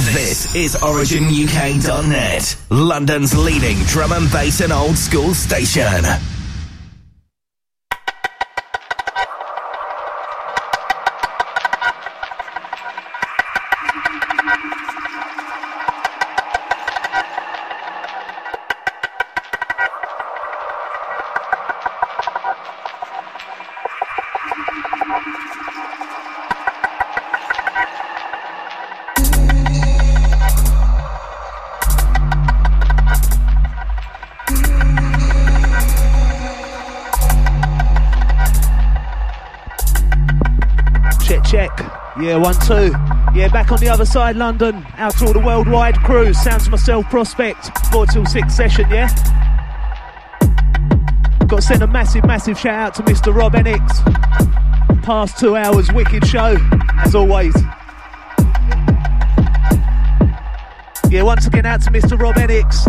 This is OriginUK.net, London's leading drum and bass and old school station. Yeah, one, two. Yeah, back on the other side, London. Out to all the worldwide crew. Sounds myself, Prospect. Four till six session, yeah? Got to send a massive, massive shout out to Mr. Rob Enix. Past two hours, wicked show, as always. Yeah, once again, out to Mr. Rob Enix.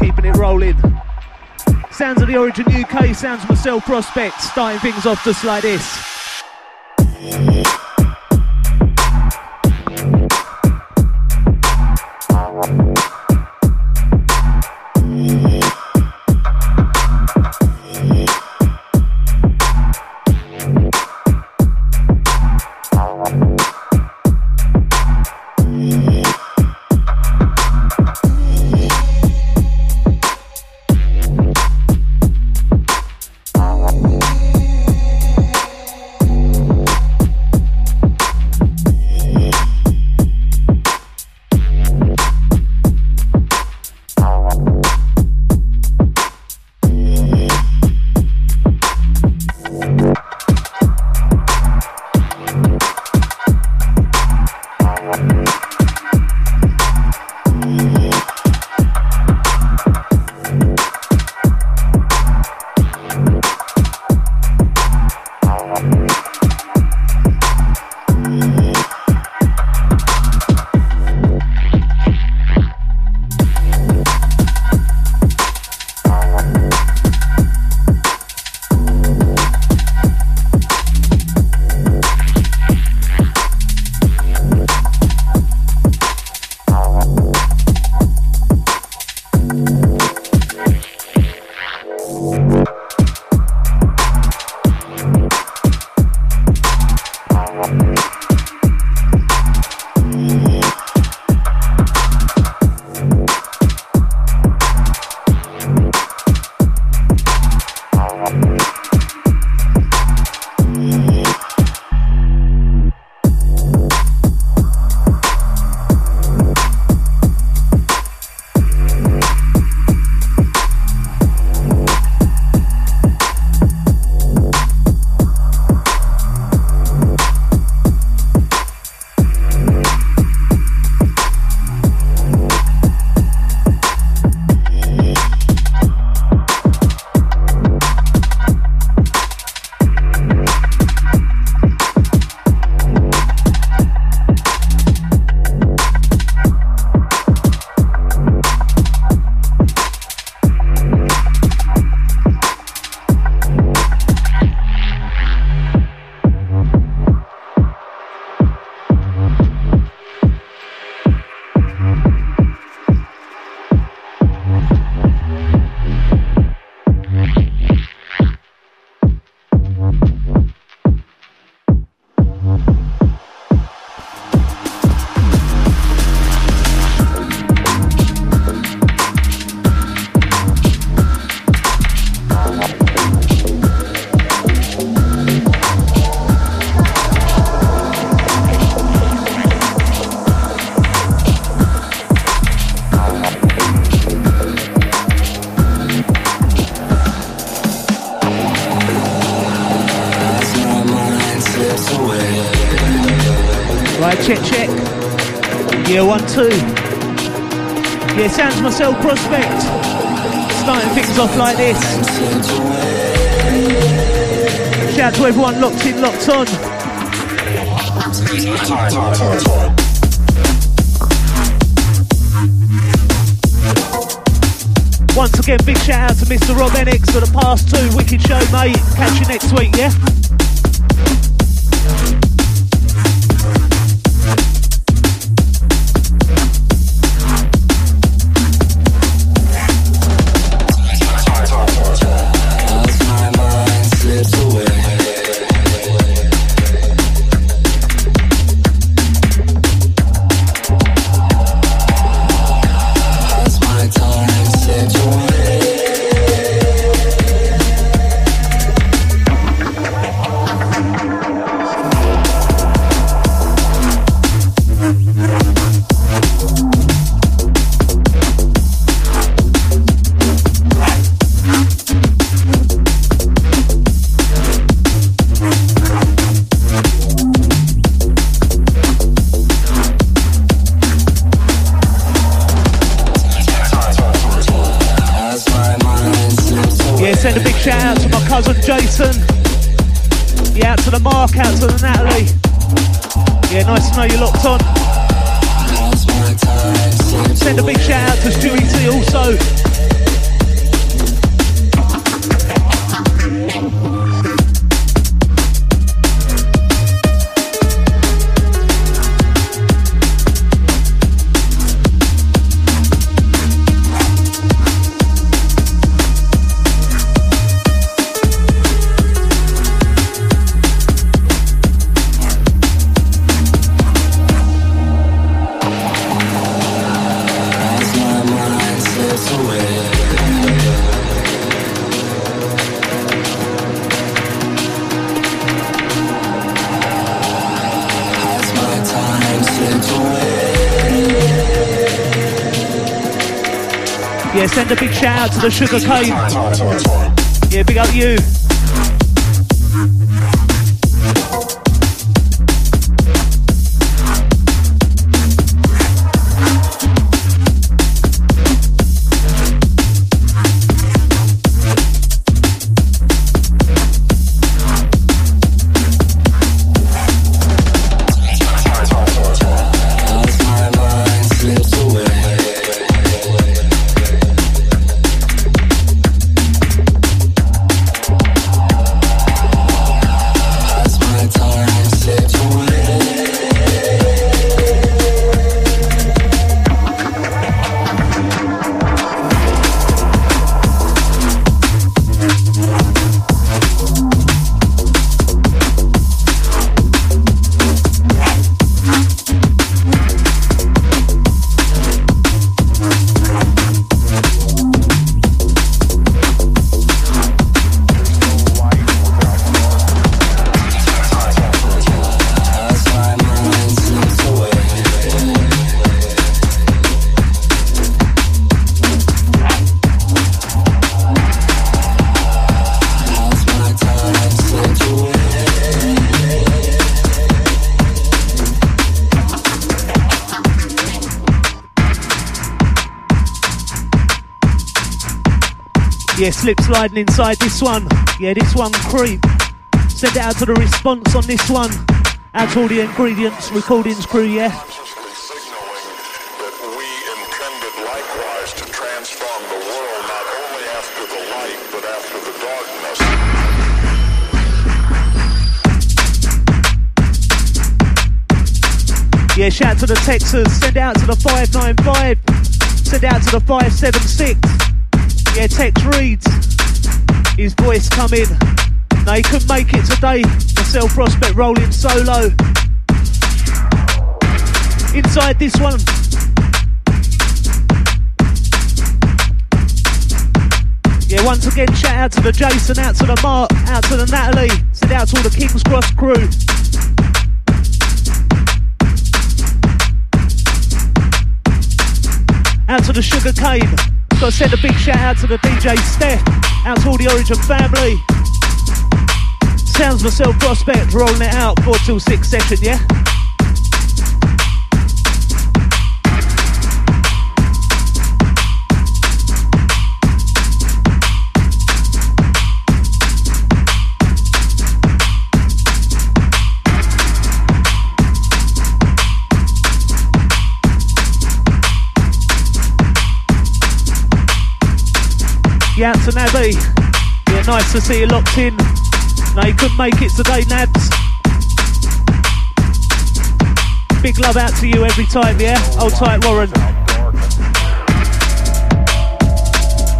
Keeping it rolling. Sounds of the Origin UK, sounds myself, Prospect. Starting things off just like this. Marcel Prospect. Starting things off like this. Shout out to everyone locked in, locked on. Once again, big shout out to Mr. Rob Enix for the past two. Wicked show, mate. Catch you next week, yeah? Out to the Sugar Cane. Yeah, big up you. Slip sliding inside this one. Yeah, this one creep. Send it out to the response on this one. Out all the ingredients, recordings crew, yeah. Yeah, shout to the Texas. Send out to the 595. Send out to the 576. Yeah, Tex reads. His voice coming. No, he couldn't make it today. Marcel Prospect rolling solo. Inside this one. Yeah, once again, shout out to the Jason, out to the Mark, out to the Natalie, send out to all the King's Cross crew. Out to the Sugar Cane. Gotta send a big shout out to the DJ Steph, out to all the Origin family. Sounds myself Prospect rolling it out 4 till 6 session, yeah? Nice to see you locked in. No, you couldn't make it today, Nabs. Big love out to you every time, yeah? Hold tight, Warren.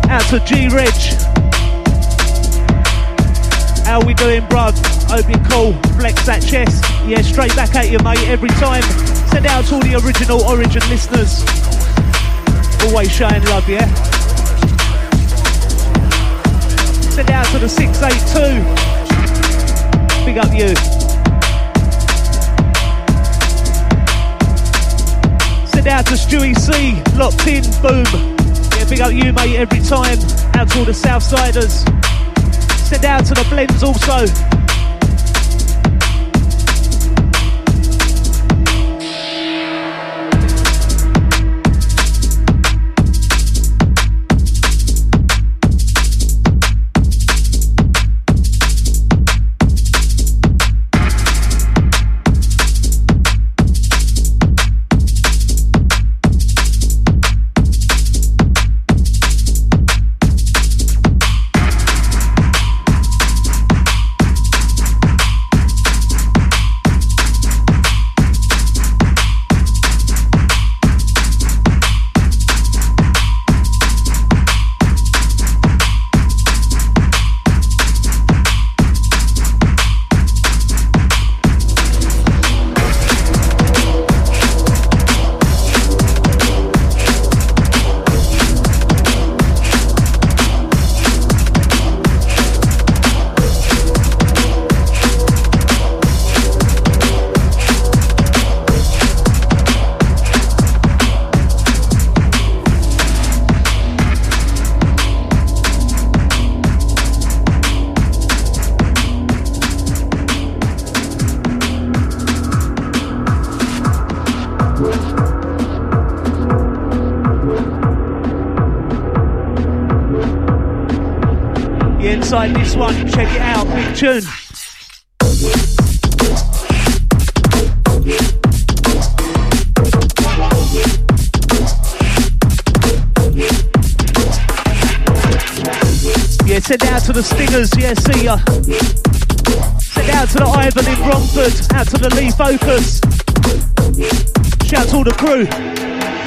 Out to G Reg. How we doing, bruv? Hope you're cool. Flex that chest. Yeah, straight back at you, mate, every time. Send out to all the original Origin listeners. Always showing love, yeah? Send out to the 682. Big up you. Send out to Stewie C. Locked in. Boom. Yeah, big up you, mate, every time. Out to all the Southsiders. Send out to the blends also. Yeah, inside this one, check it out, big tune. Yeah, send out to the Stingers, yeah, see ya. Send out to the Ivan in Romford, out to the Lee Focus. Shout to all the crew.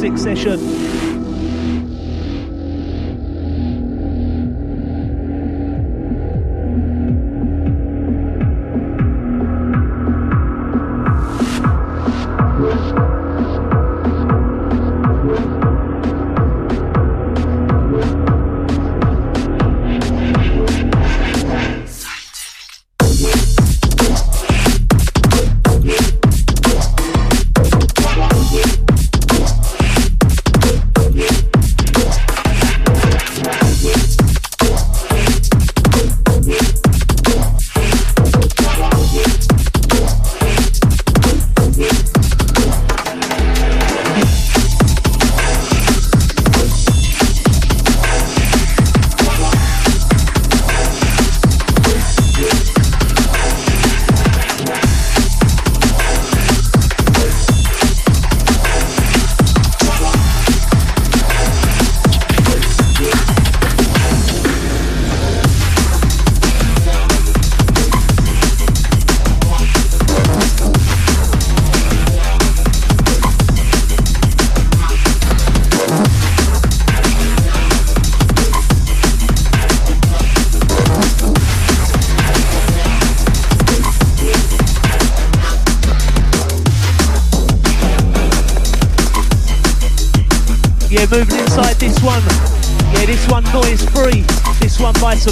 Live 4 till 6 session.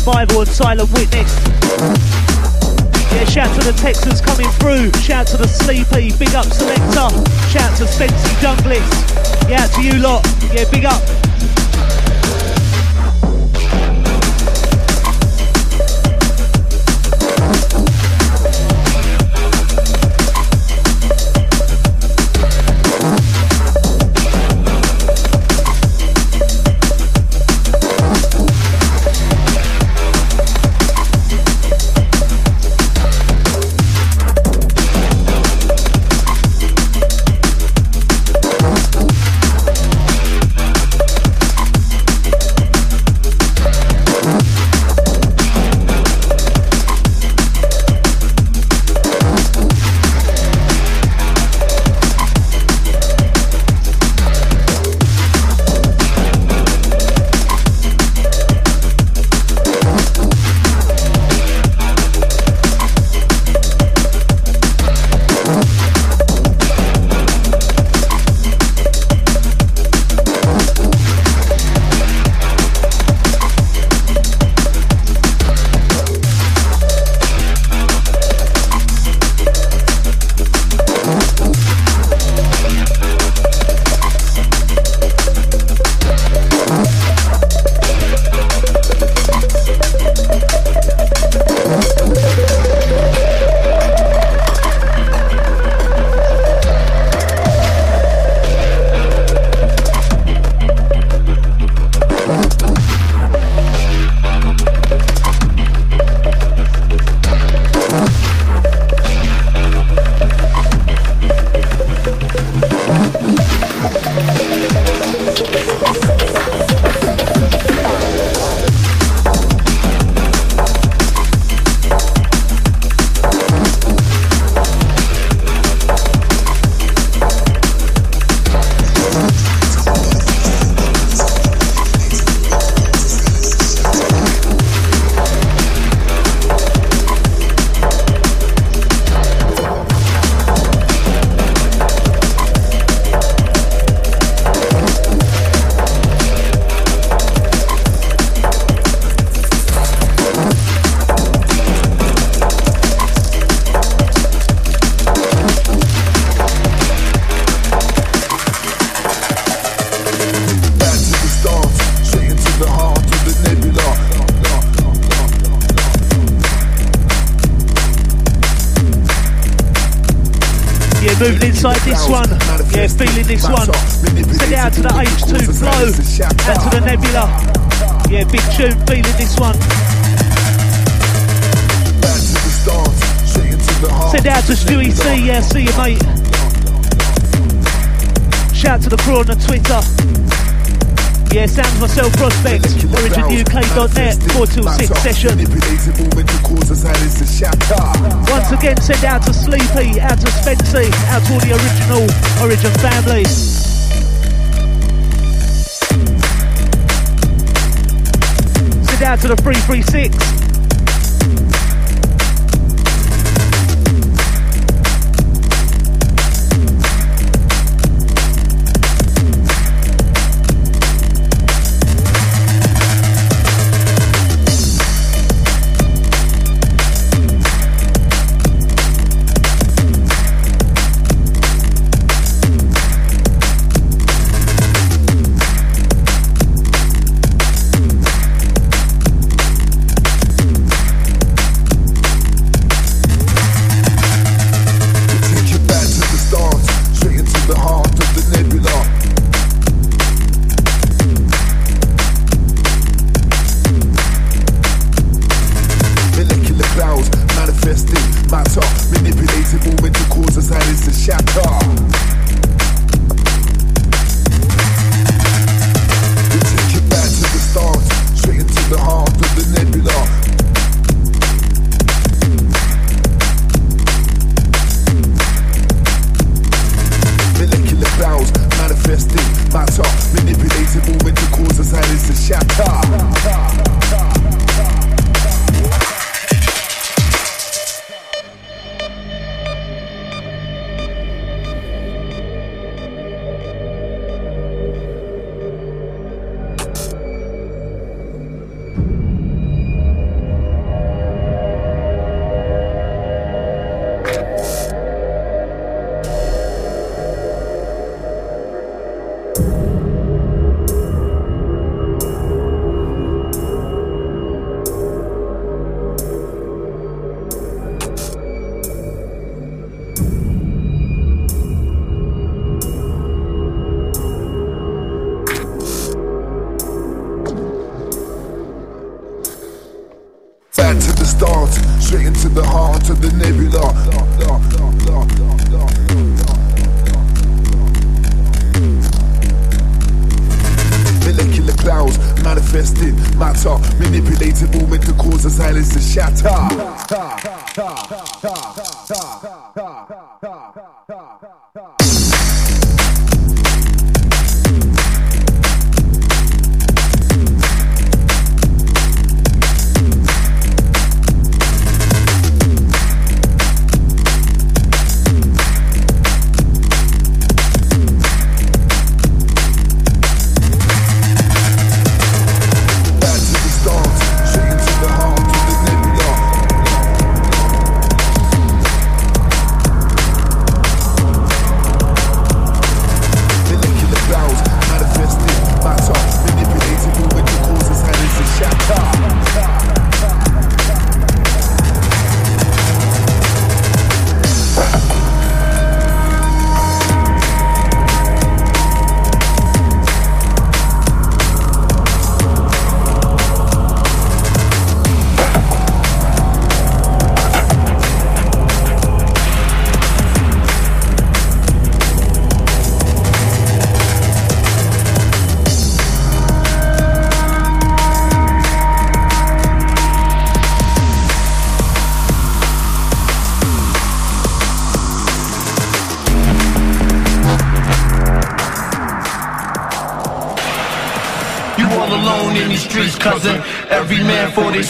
Survival and Silent Witness.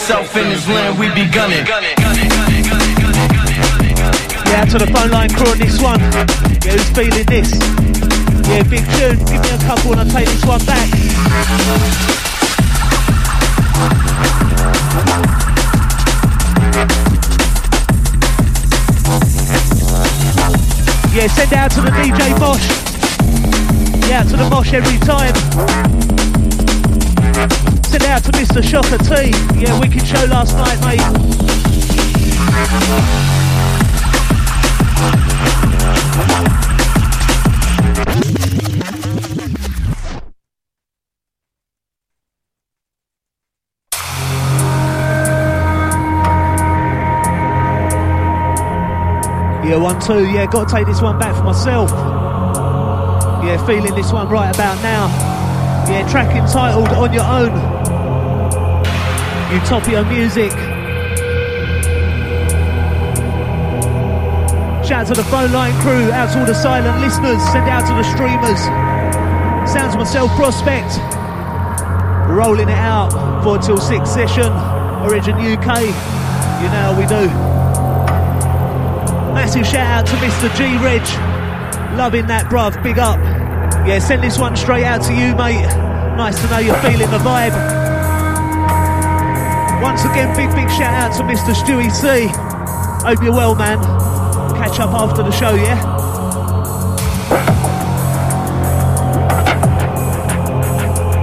Himself in his land, we be gunning. Yeah, to the phone line crew on this one. Yeah, who's feeling this? Yeah, big tune. Give me a couple and I'll take this one back. Yeah, send out to the DJ Bosch. Yeah, to the Bosch every time out to Mr. Shocker T. Yeah, wicked show last night, mate. Yeah, one, two. Yeah, got to take this one back for myself. Yeah, feeling this one right about now. Yeah, track entitled On Your Own. Utopia Music. Shout out to the phone line crew, out to all the silent listeners, send out to the streamers. Sounds myself prospect. Rolling it out, 4 till 6 session. Origin UK. You know how we do. Massive shout out to Mr. G Reg. Loving that, bruv. Big up. Yeah, send this one straight out to you, mate. Nice to know you're feeling the vibe. Once again, big, big shout out to Mr. Stewie C. Hope you're well, man. Catch up after the show, yeah?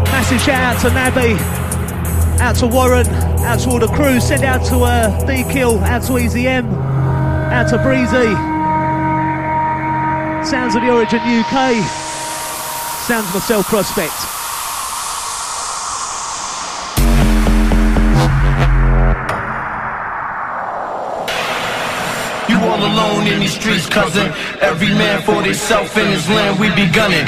Massive shout out to Nabby. Out to Warren. Out to all the crew. Send out to uh, D-Kill. Out to Easy M. Out to Breezy. Sounds of the Origin UK. Sounds of the myself prospect. Streets, cousin. Every man for himself in his land, we be gunning.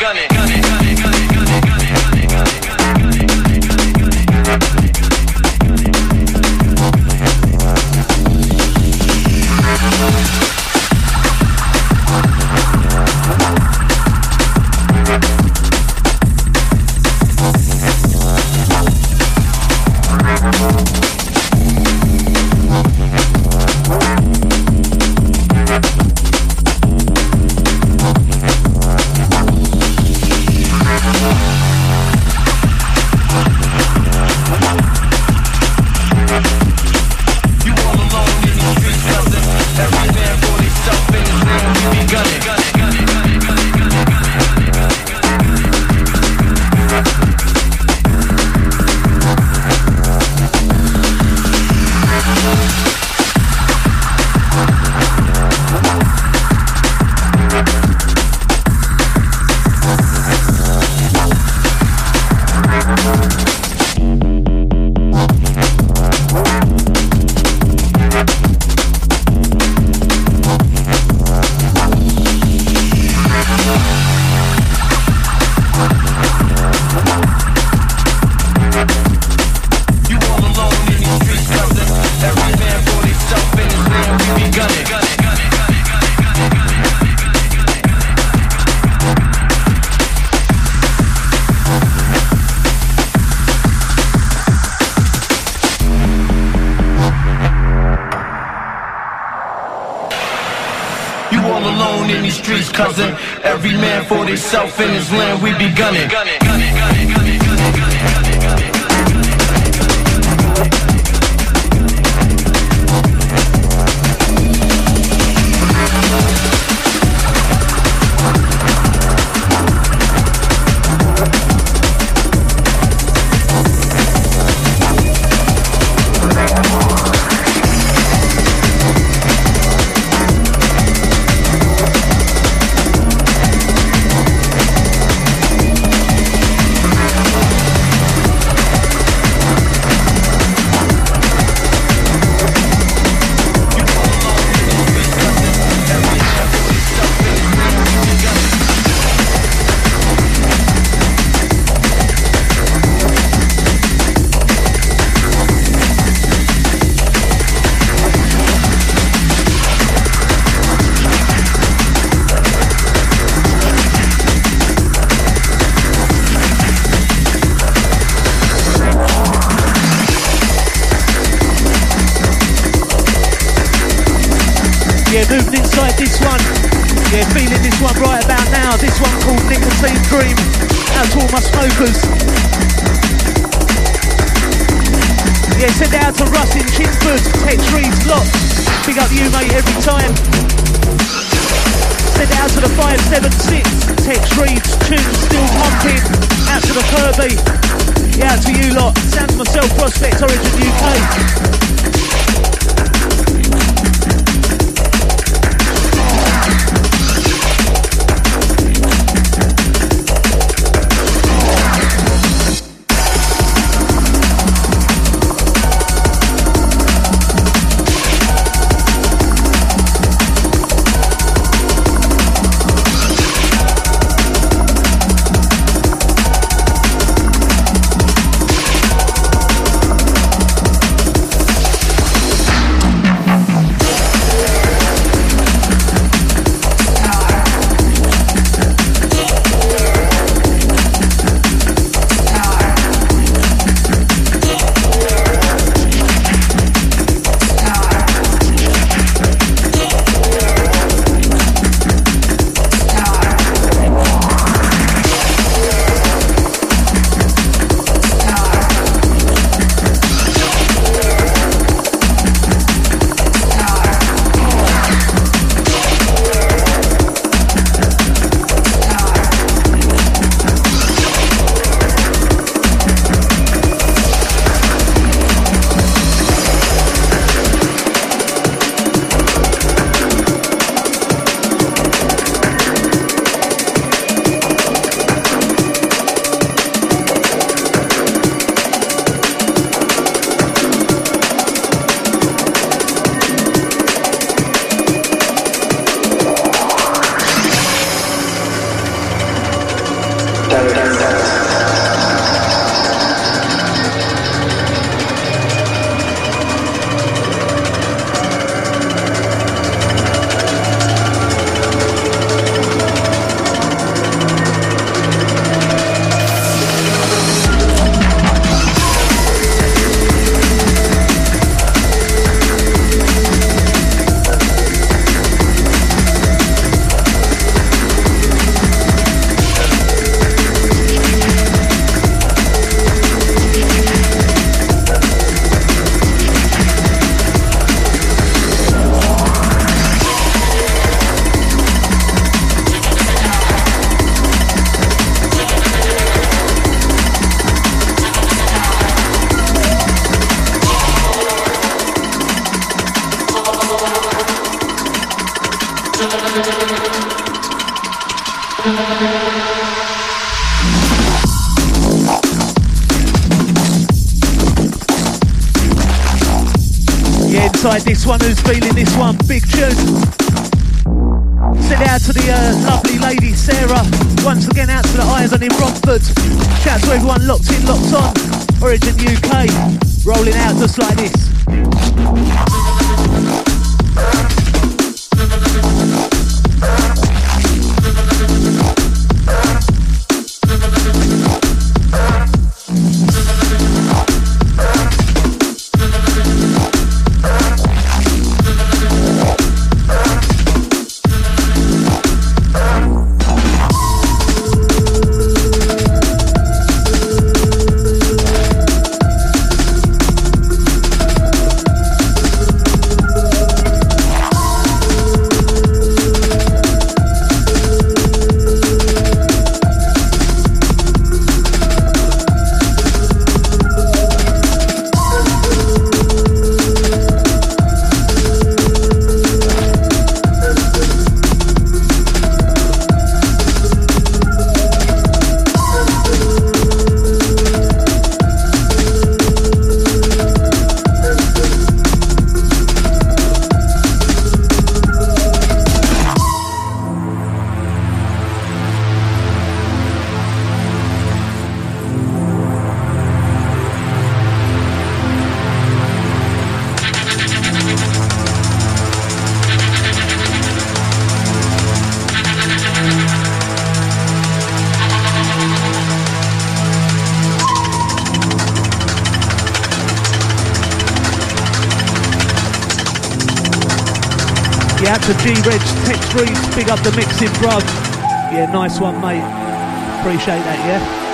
Himself in his land, we be gunning. Out to the uh, lovely lady Sarah. Once again, out to the Ivan in Romford. Shout to everyone locked in, locked on. Origin UK. Rolling out just like this. To G-Reg, Tex Reeves, big up the mixing, bruv. Yeah, nice one, mate. Appreciate that, yeah?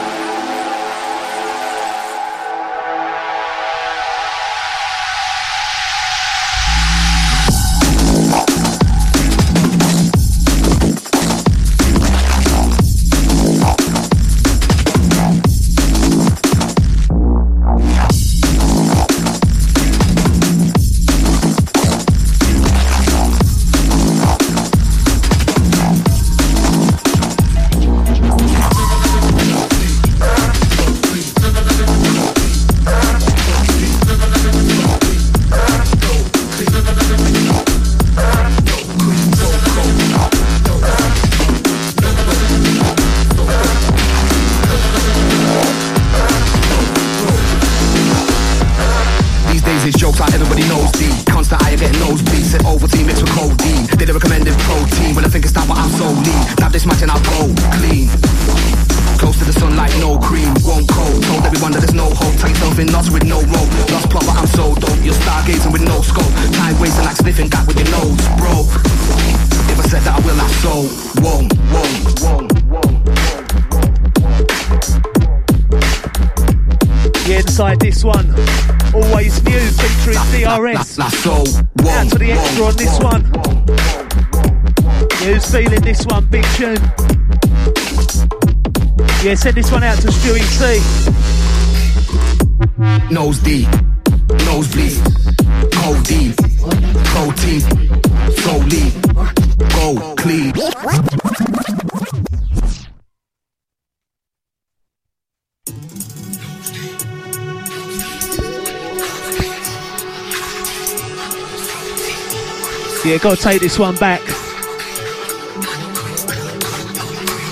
Gotta take this one back.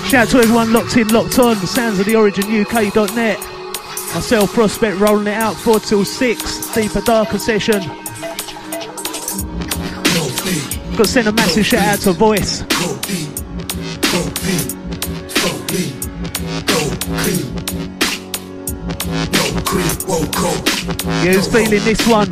Shout out to everyone locked in, locked on. Sounds of the Origin UK.net. Myself, Prospect, rolling it out 4 till 6. Deeper, darker session. Got to send a massive shout out to Voice. Who's feeling this one?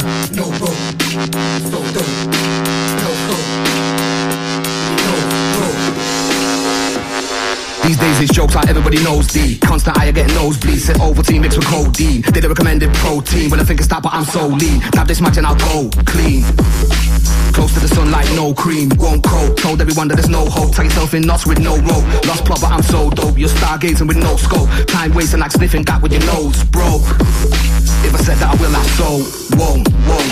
Everybody knows D. Constant eye getting nosebleeds. Sit over team mixed with codeine They the recommended protein When I think it's that but I'm so lean. Nab this match and I'll go clean. Close to the sunlight, no cream, won't coat Told everyone that there's no hope. Tie yourself in knots with no rope. Lost plot but I'm so dope. You're stargazing with no scope. Time wasting like sniffing that with your nose, bro If I said that I will, I so won't, won't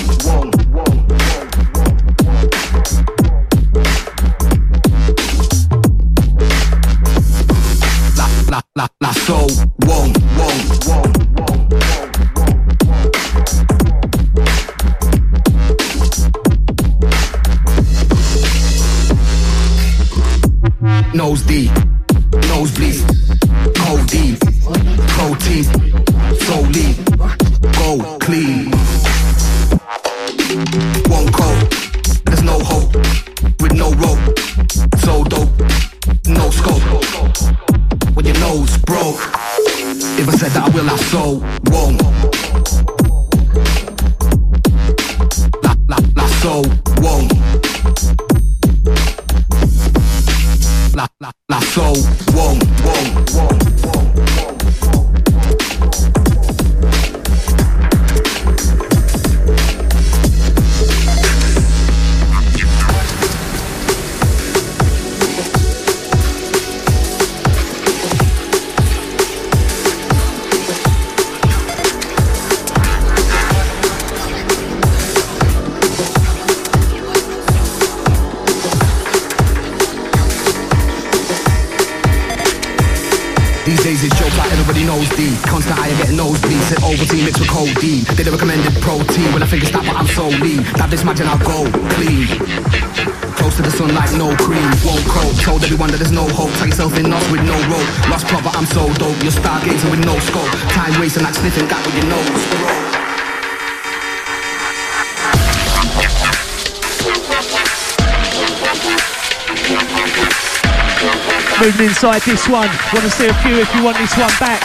inside this one. Want to see a few if you want this one back.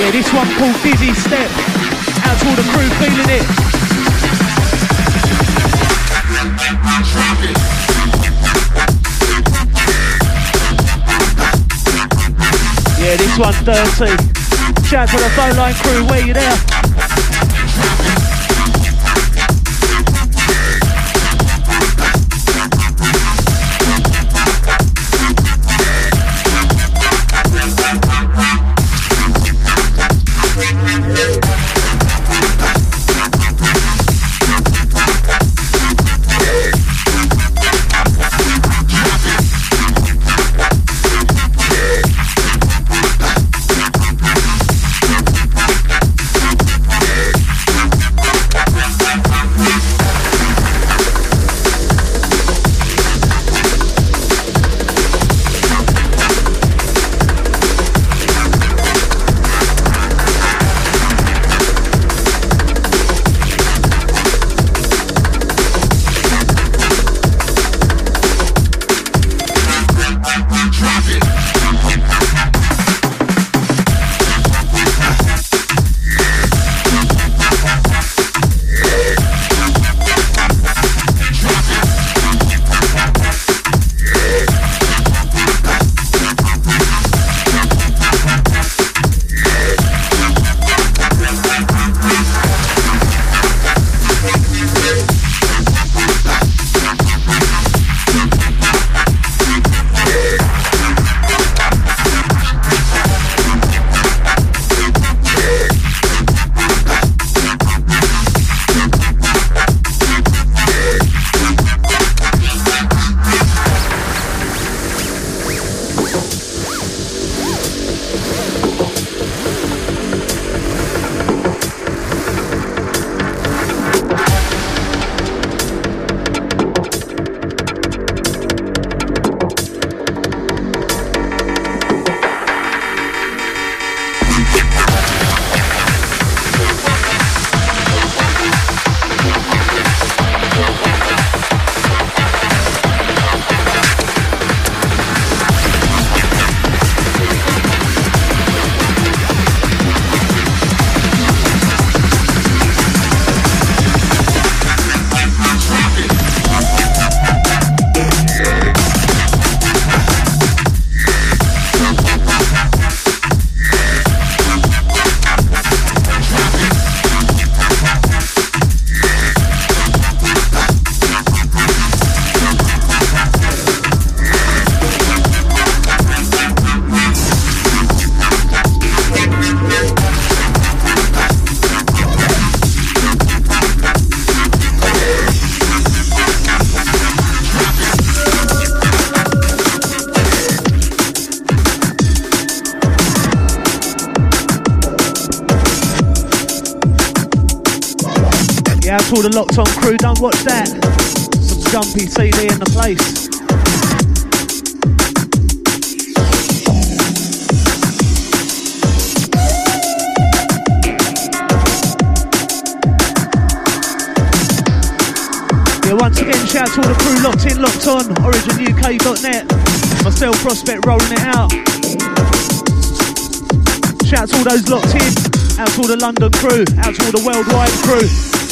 Yeah, this one called Dizzy Step. Out to all the crew feeling it. Yeah, this one's dirty. Shout to the phone line crew, where you there? Locked On crew, don't watch that. Some jumpy CD in the place. Yeah, once again, shout out to all the crew locked in, locked on, originuk.net. Myself, Prospect, rolling it out. Shout out to all those locked in, out to all the London crew, out to all the worldwide crew.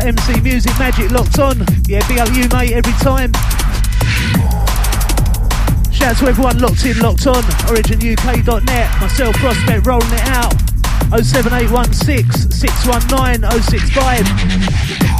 To MC Music Magic locked on. Yeah, big up you, mate, every time. Shout out to everyone locked in, locked on. OriginUK.net. Myself, Prospect, rolling it out. 07816 619 065.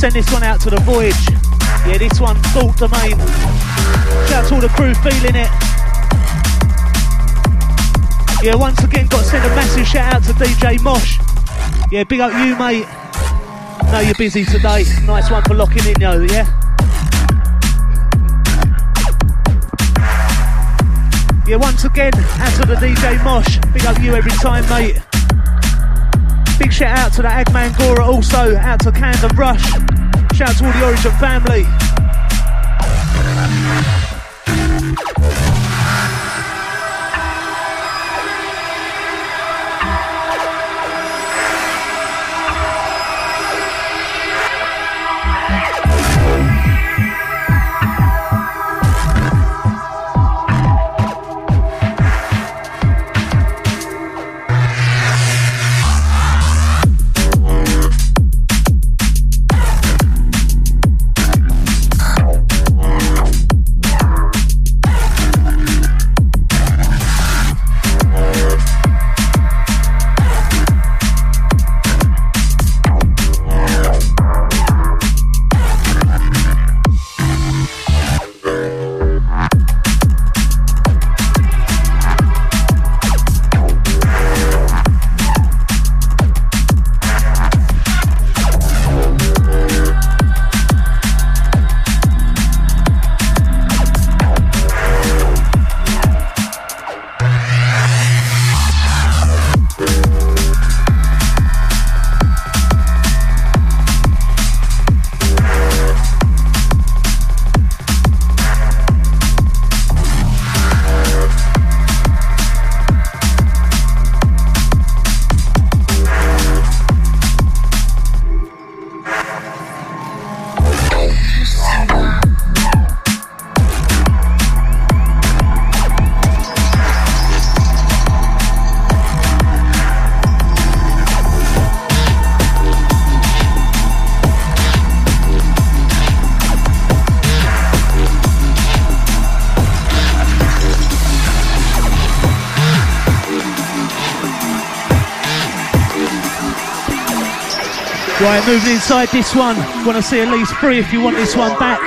Send this one out to the Voyage. Yeah, this one, Thought Domain. Shout out to all the crew feeling it. Yeah, once again, got to send a massive shout out to DJ Mosh. Yeah, big up you, mate. Know you're busy today. Nice one for locking in, yo, yeah? Yeah, once again, out to the DJ Mosh. Big up you every time, mate. Shout out to the Agman Gora also, out to Camden Rush. Shout out to all the Origin family. Right, moving inside this one. Want to see at least three if you want this one back.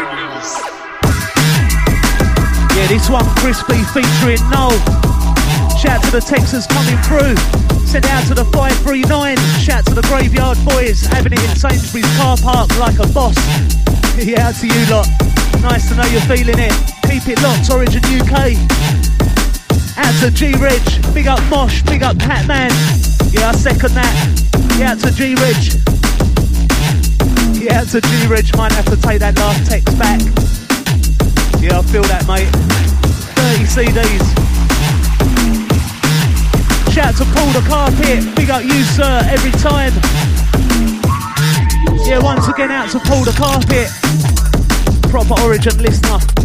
Yeah, this one crispy featuring Noel. Shout to the Texans coming through. Send out to the 539. Shout to the Graveyard Boys having it in Sainsbury's car park like a boss. yeah, out to you lot. Nice to know you're feeling it. Keep it locked, Origin UK. Out to G Reg, big up Mosh, big up Patman. Yeah, I second that. Yeah, out to G Reg. Out to G Reg, might have to take that last text back. Yeah, I feel that, mate. 30 CDs. Shout to Paul the Carpet, big up you, sir, every time. Yeah, once again, out to Paul the Carpet, proper Origin listener.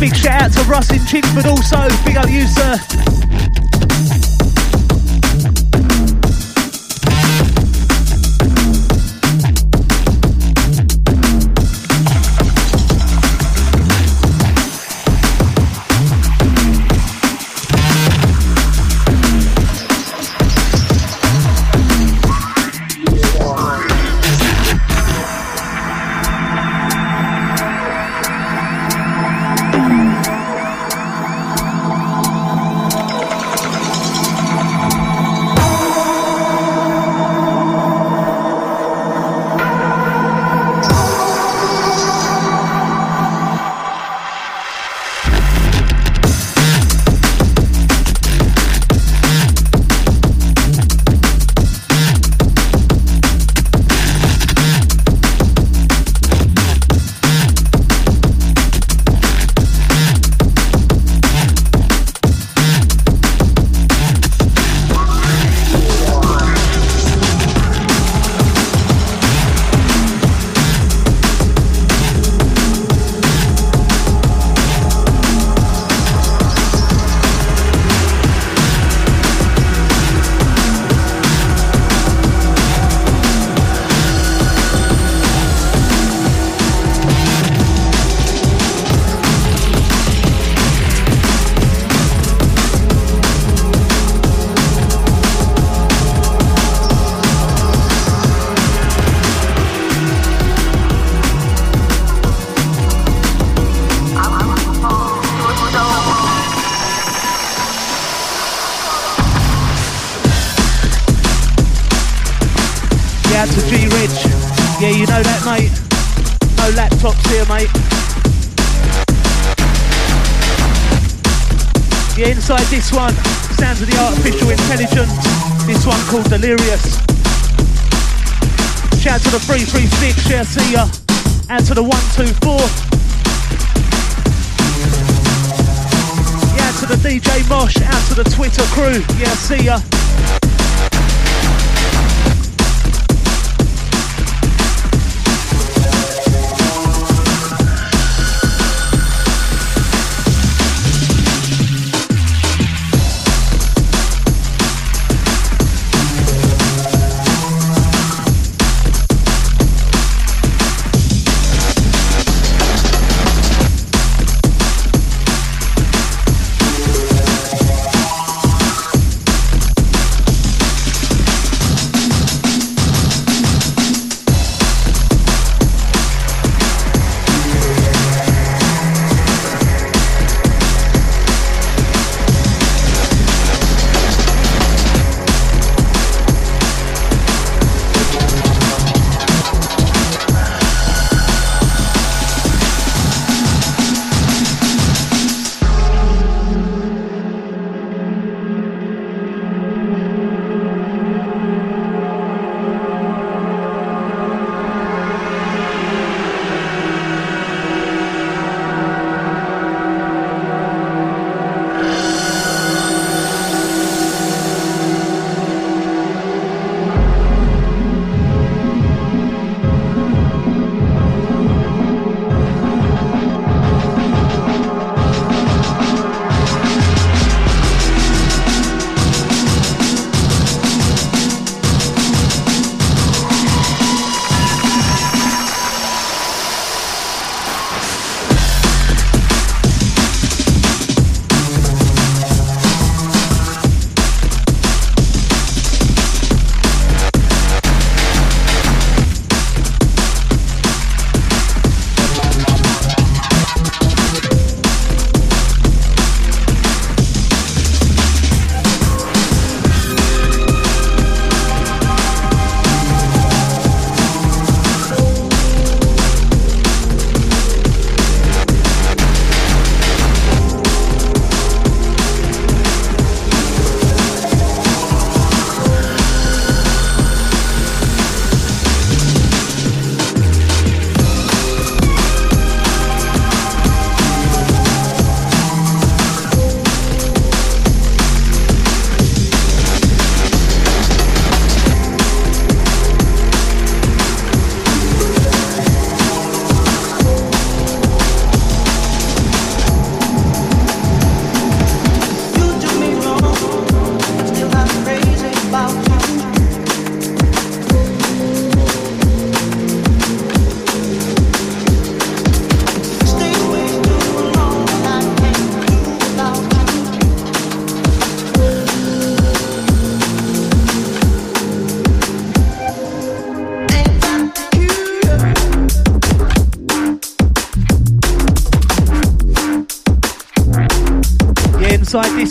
Big, shout out to Russ in Chingford also. Big up you, sir.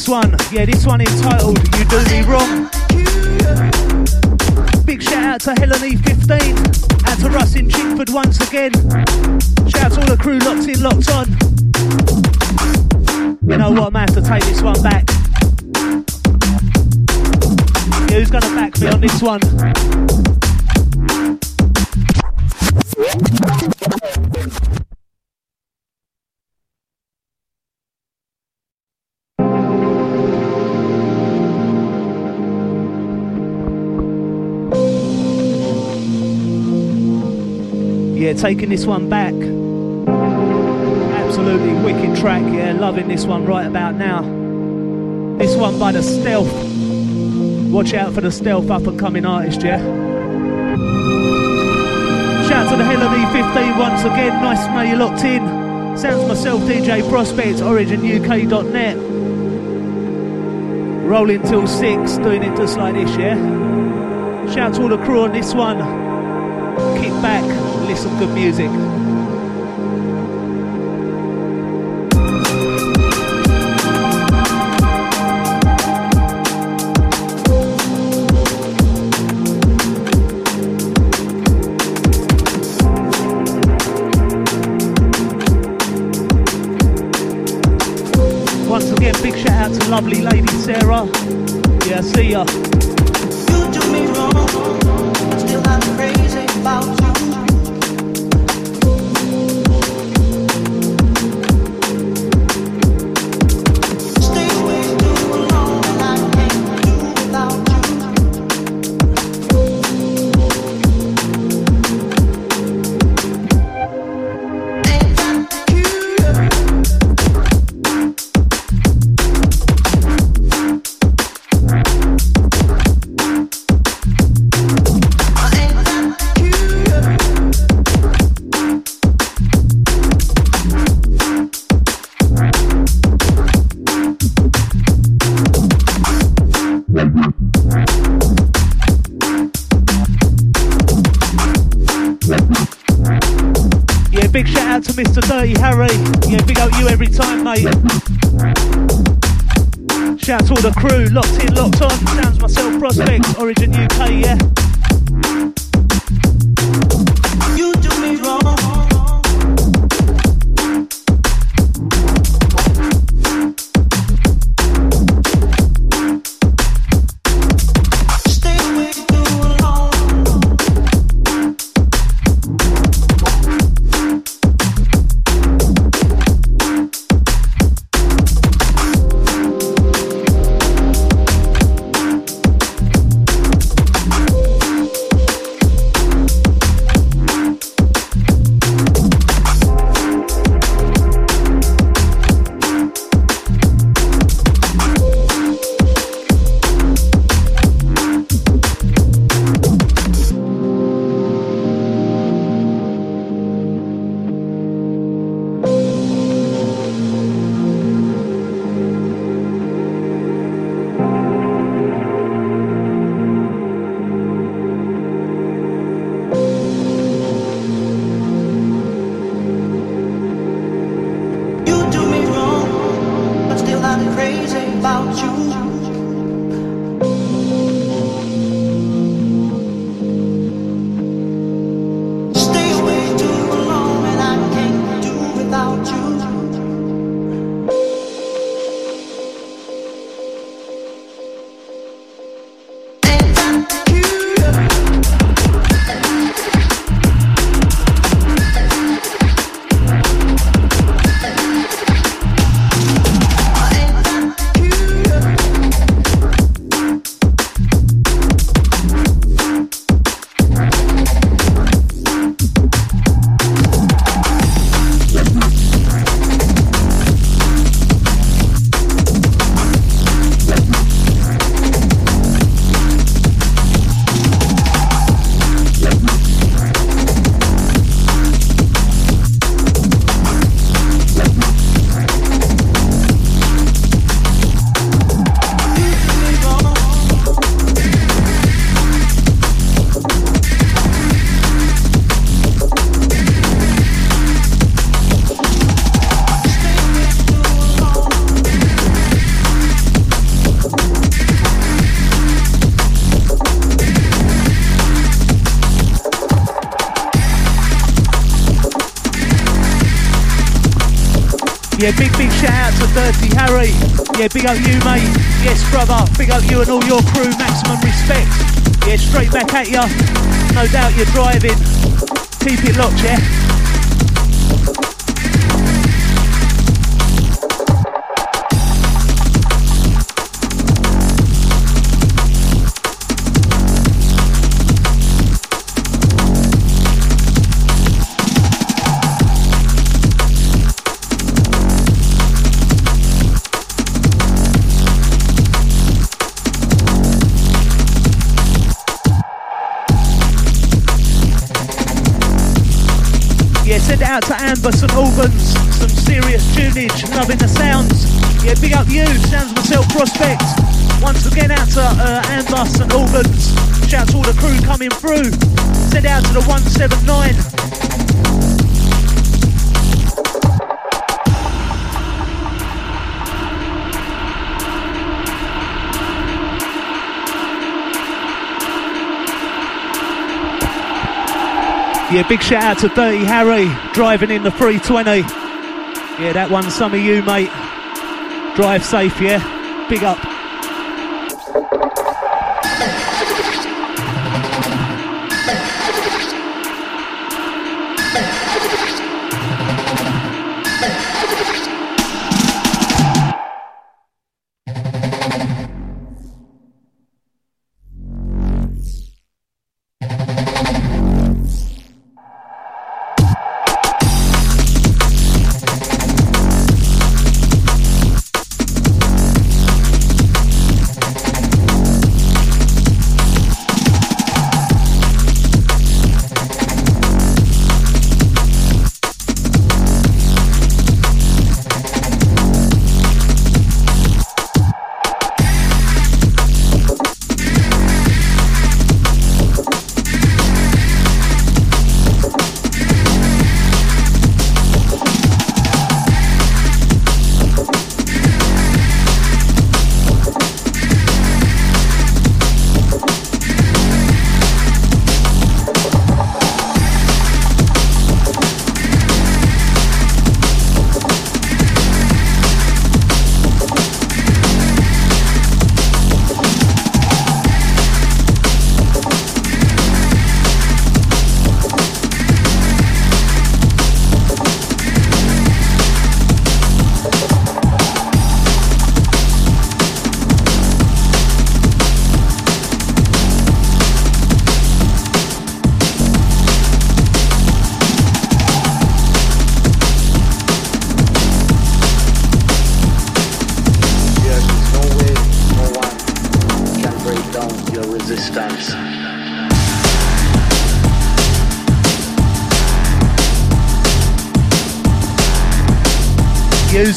This one. Yeah, this one entitled You Do Me Wrong. Big shout out to Helen E15. Out to Russ in Chingford once again. Shout out to all the crew locked in, locked on. You know what, I to have to take this one back. Yeah, who's gonna back me on this one? Taking this one back. Absolutely wicked track, yeah, loving this one right about now. This one by the Stealth. Watch out for the Stealth up and coming artist, yeah. Shout out to the Hell of E15 once again. Nice to know you're locked in. Sounds myself, DJ Prospect, OriginUK.net. Rolling till six, doing it just like this, yeah. Shout out to all the crew on this one. Kick back, play some good music. Once again, big shout out to lovely lady Sarah. Yeah, see ya. Yeah, big up you, mate. Yes, brother. Big up you and all your crew. Maximum respect. Yeah, straight back at ya. No doubt you're driving. Keep it locked, yeah? Out to Amber St Albans. Some serious tunage, loving the sounds. Yeah, big up you, sounds myself prospect. Once again out to uh, Amber St Albans. Shout to all the crew coming through. Send out to the 179. Yeah, big shout out to Dirty Harry driving in the 320. Yeah, that one's some of you, mate. Drive safe, yeah. Big up.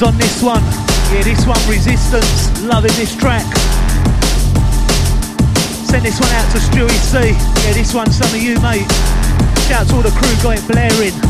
On this one. Yeah, this one, Resistance. Loving this track. Send this one out to Stewie C. Yeah, this one, some of you, mate. Shout out to all the crew got it blaring.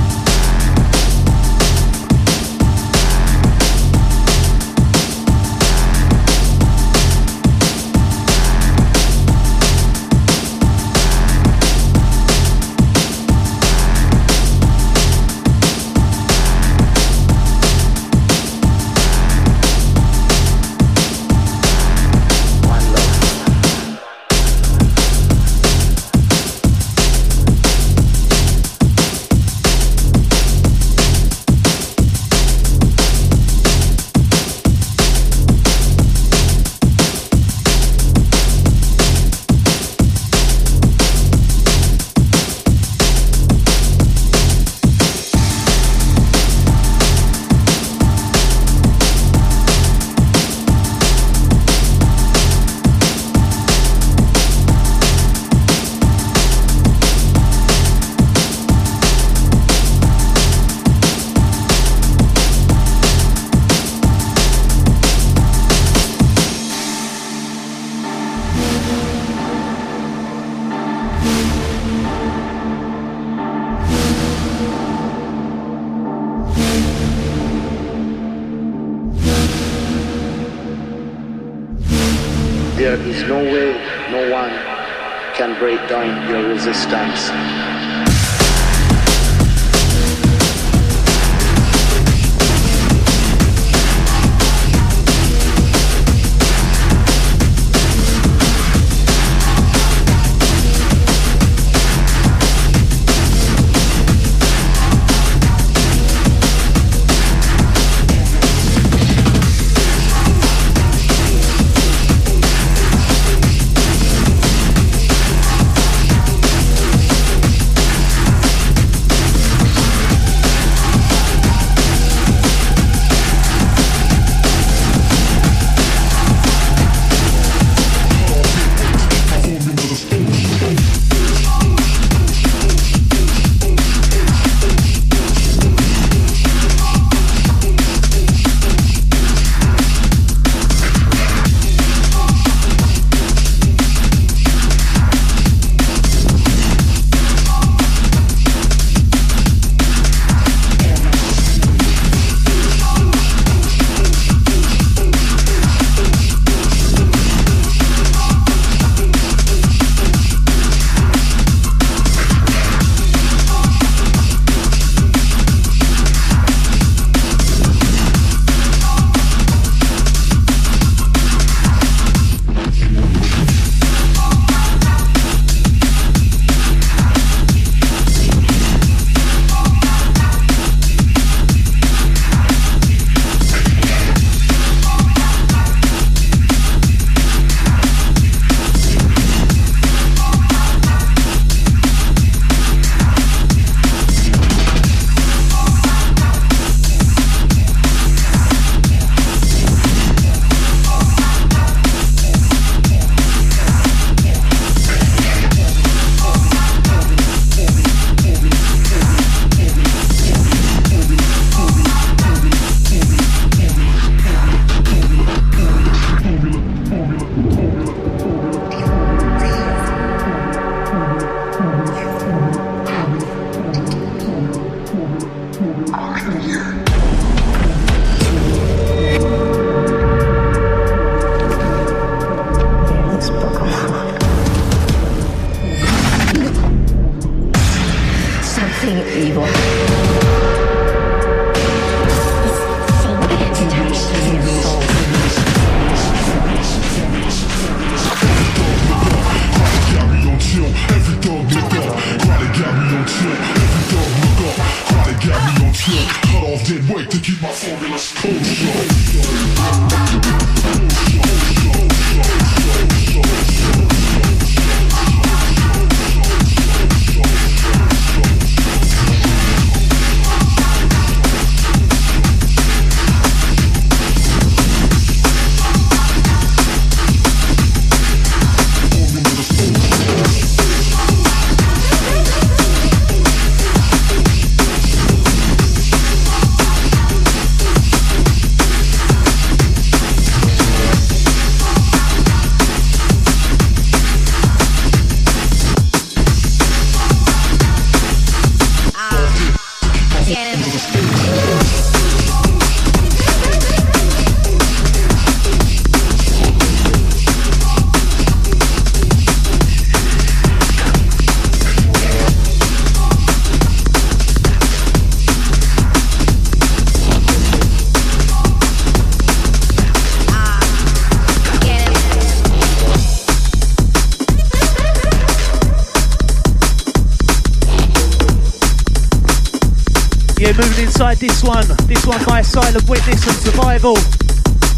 One. This one by Silent Witness and Survival.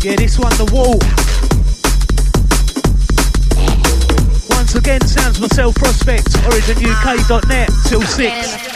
Yeah, this one, The Wall. Once again, sounds myself prospect, originuk.net till 6.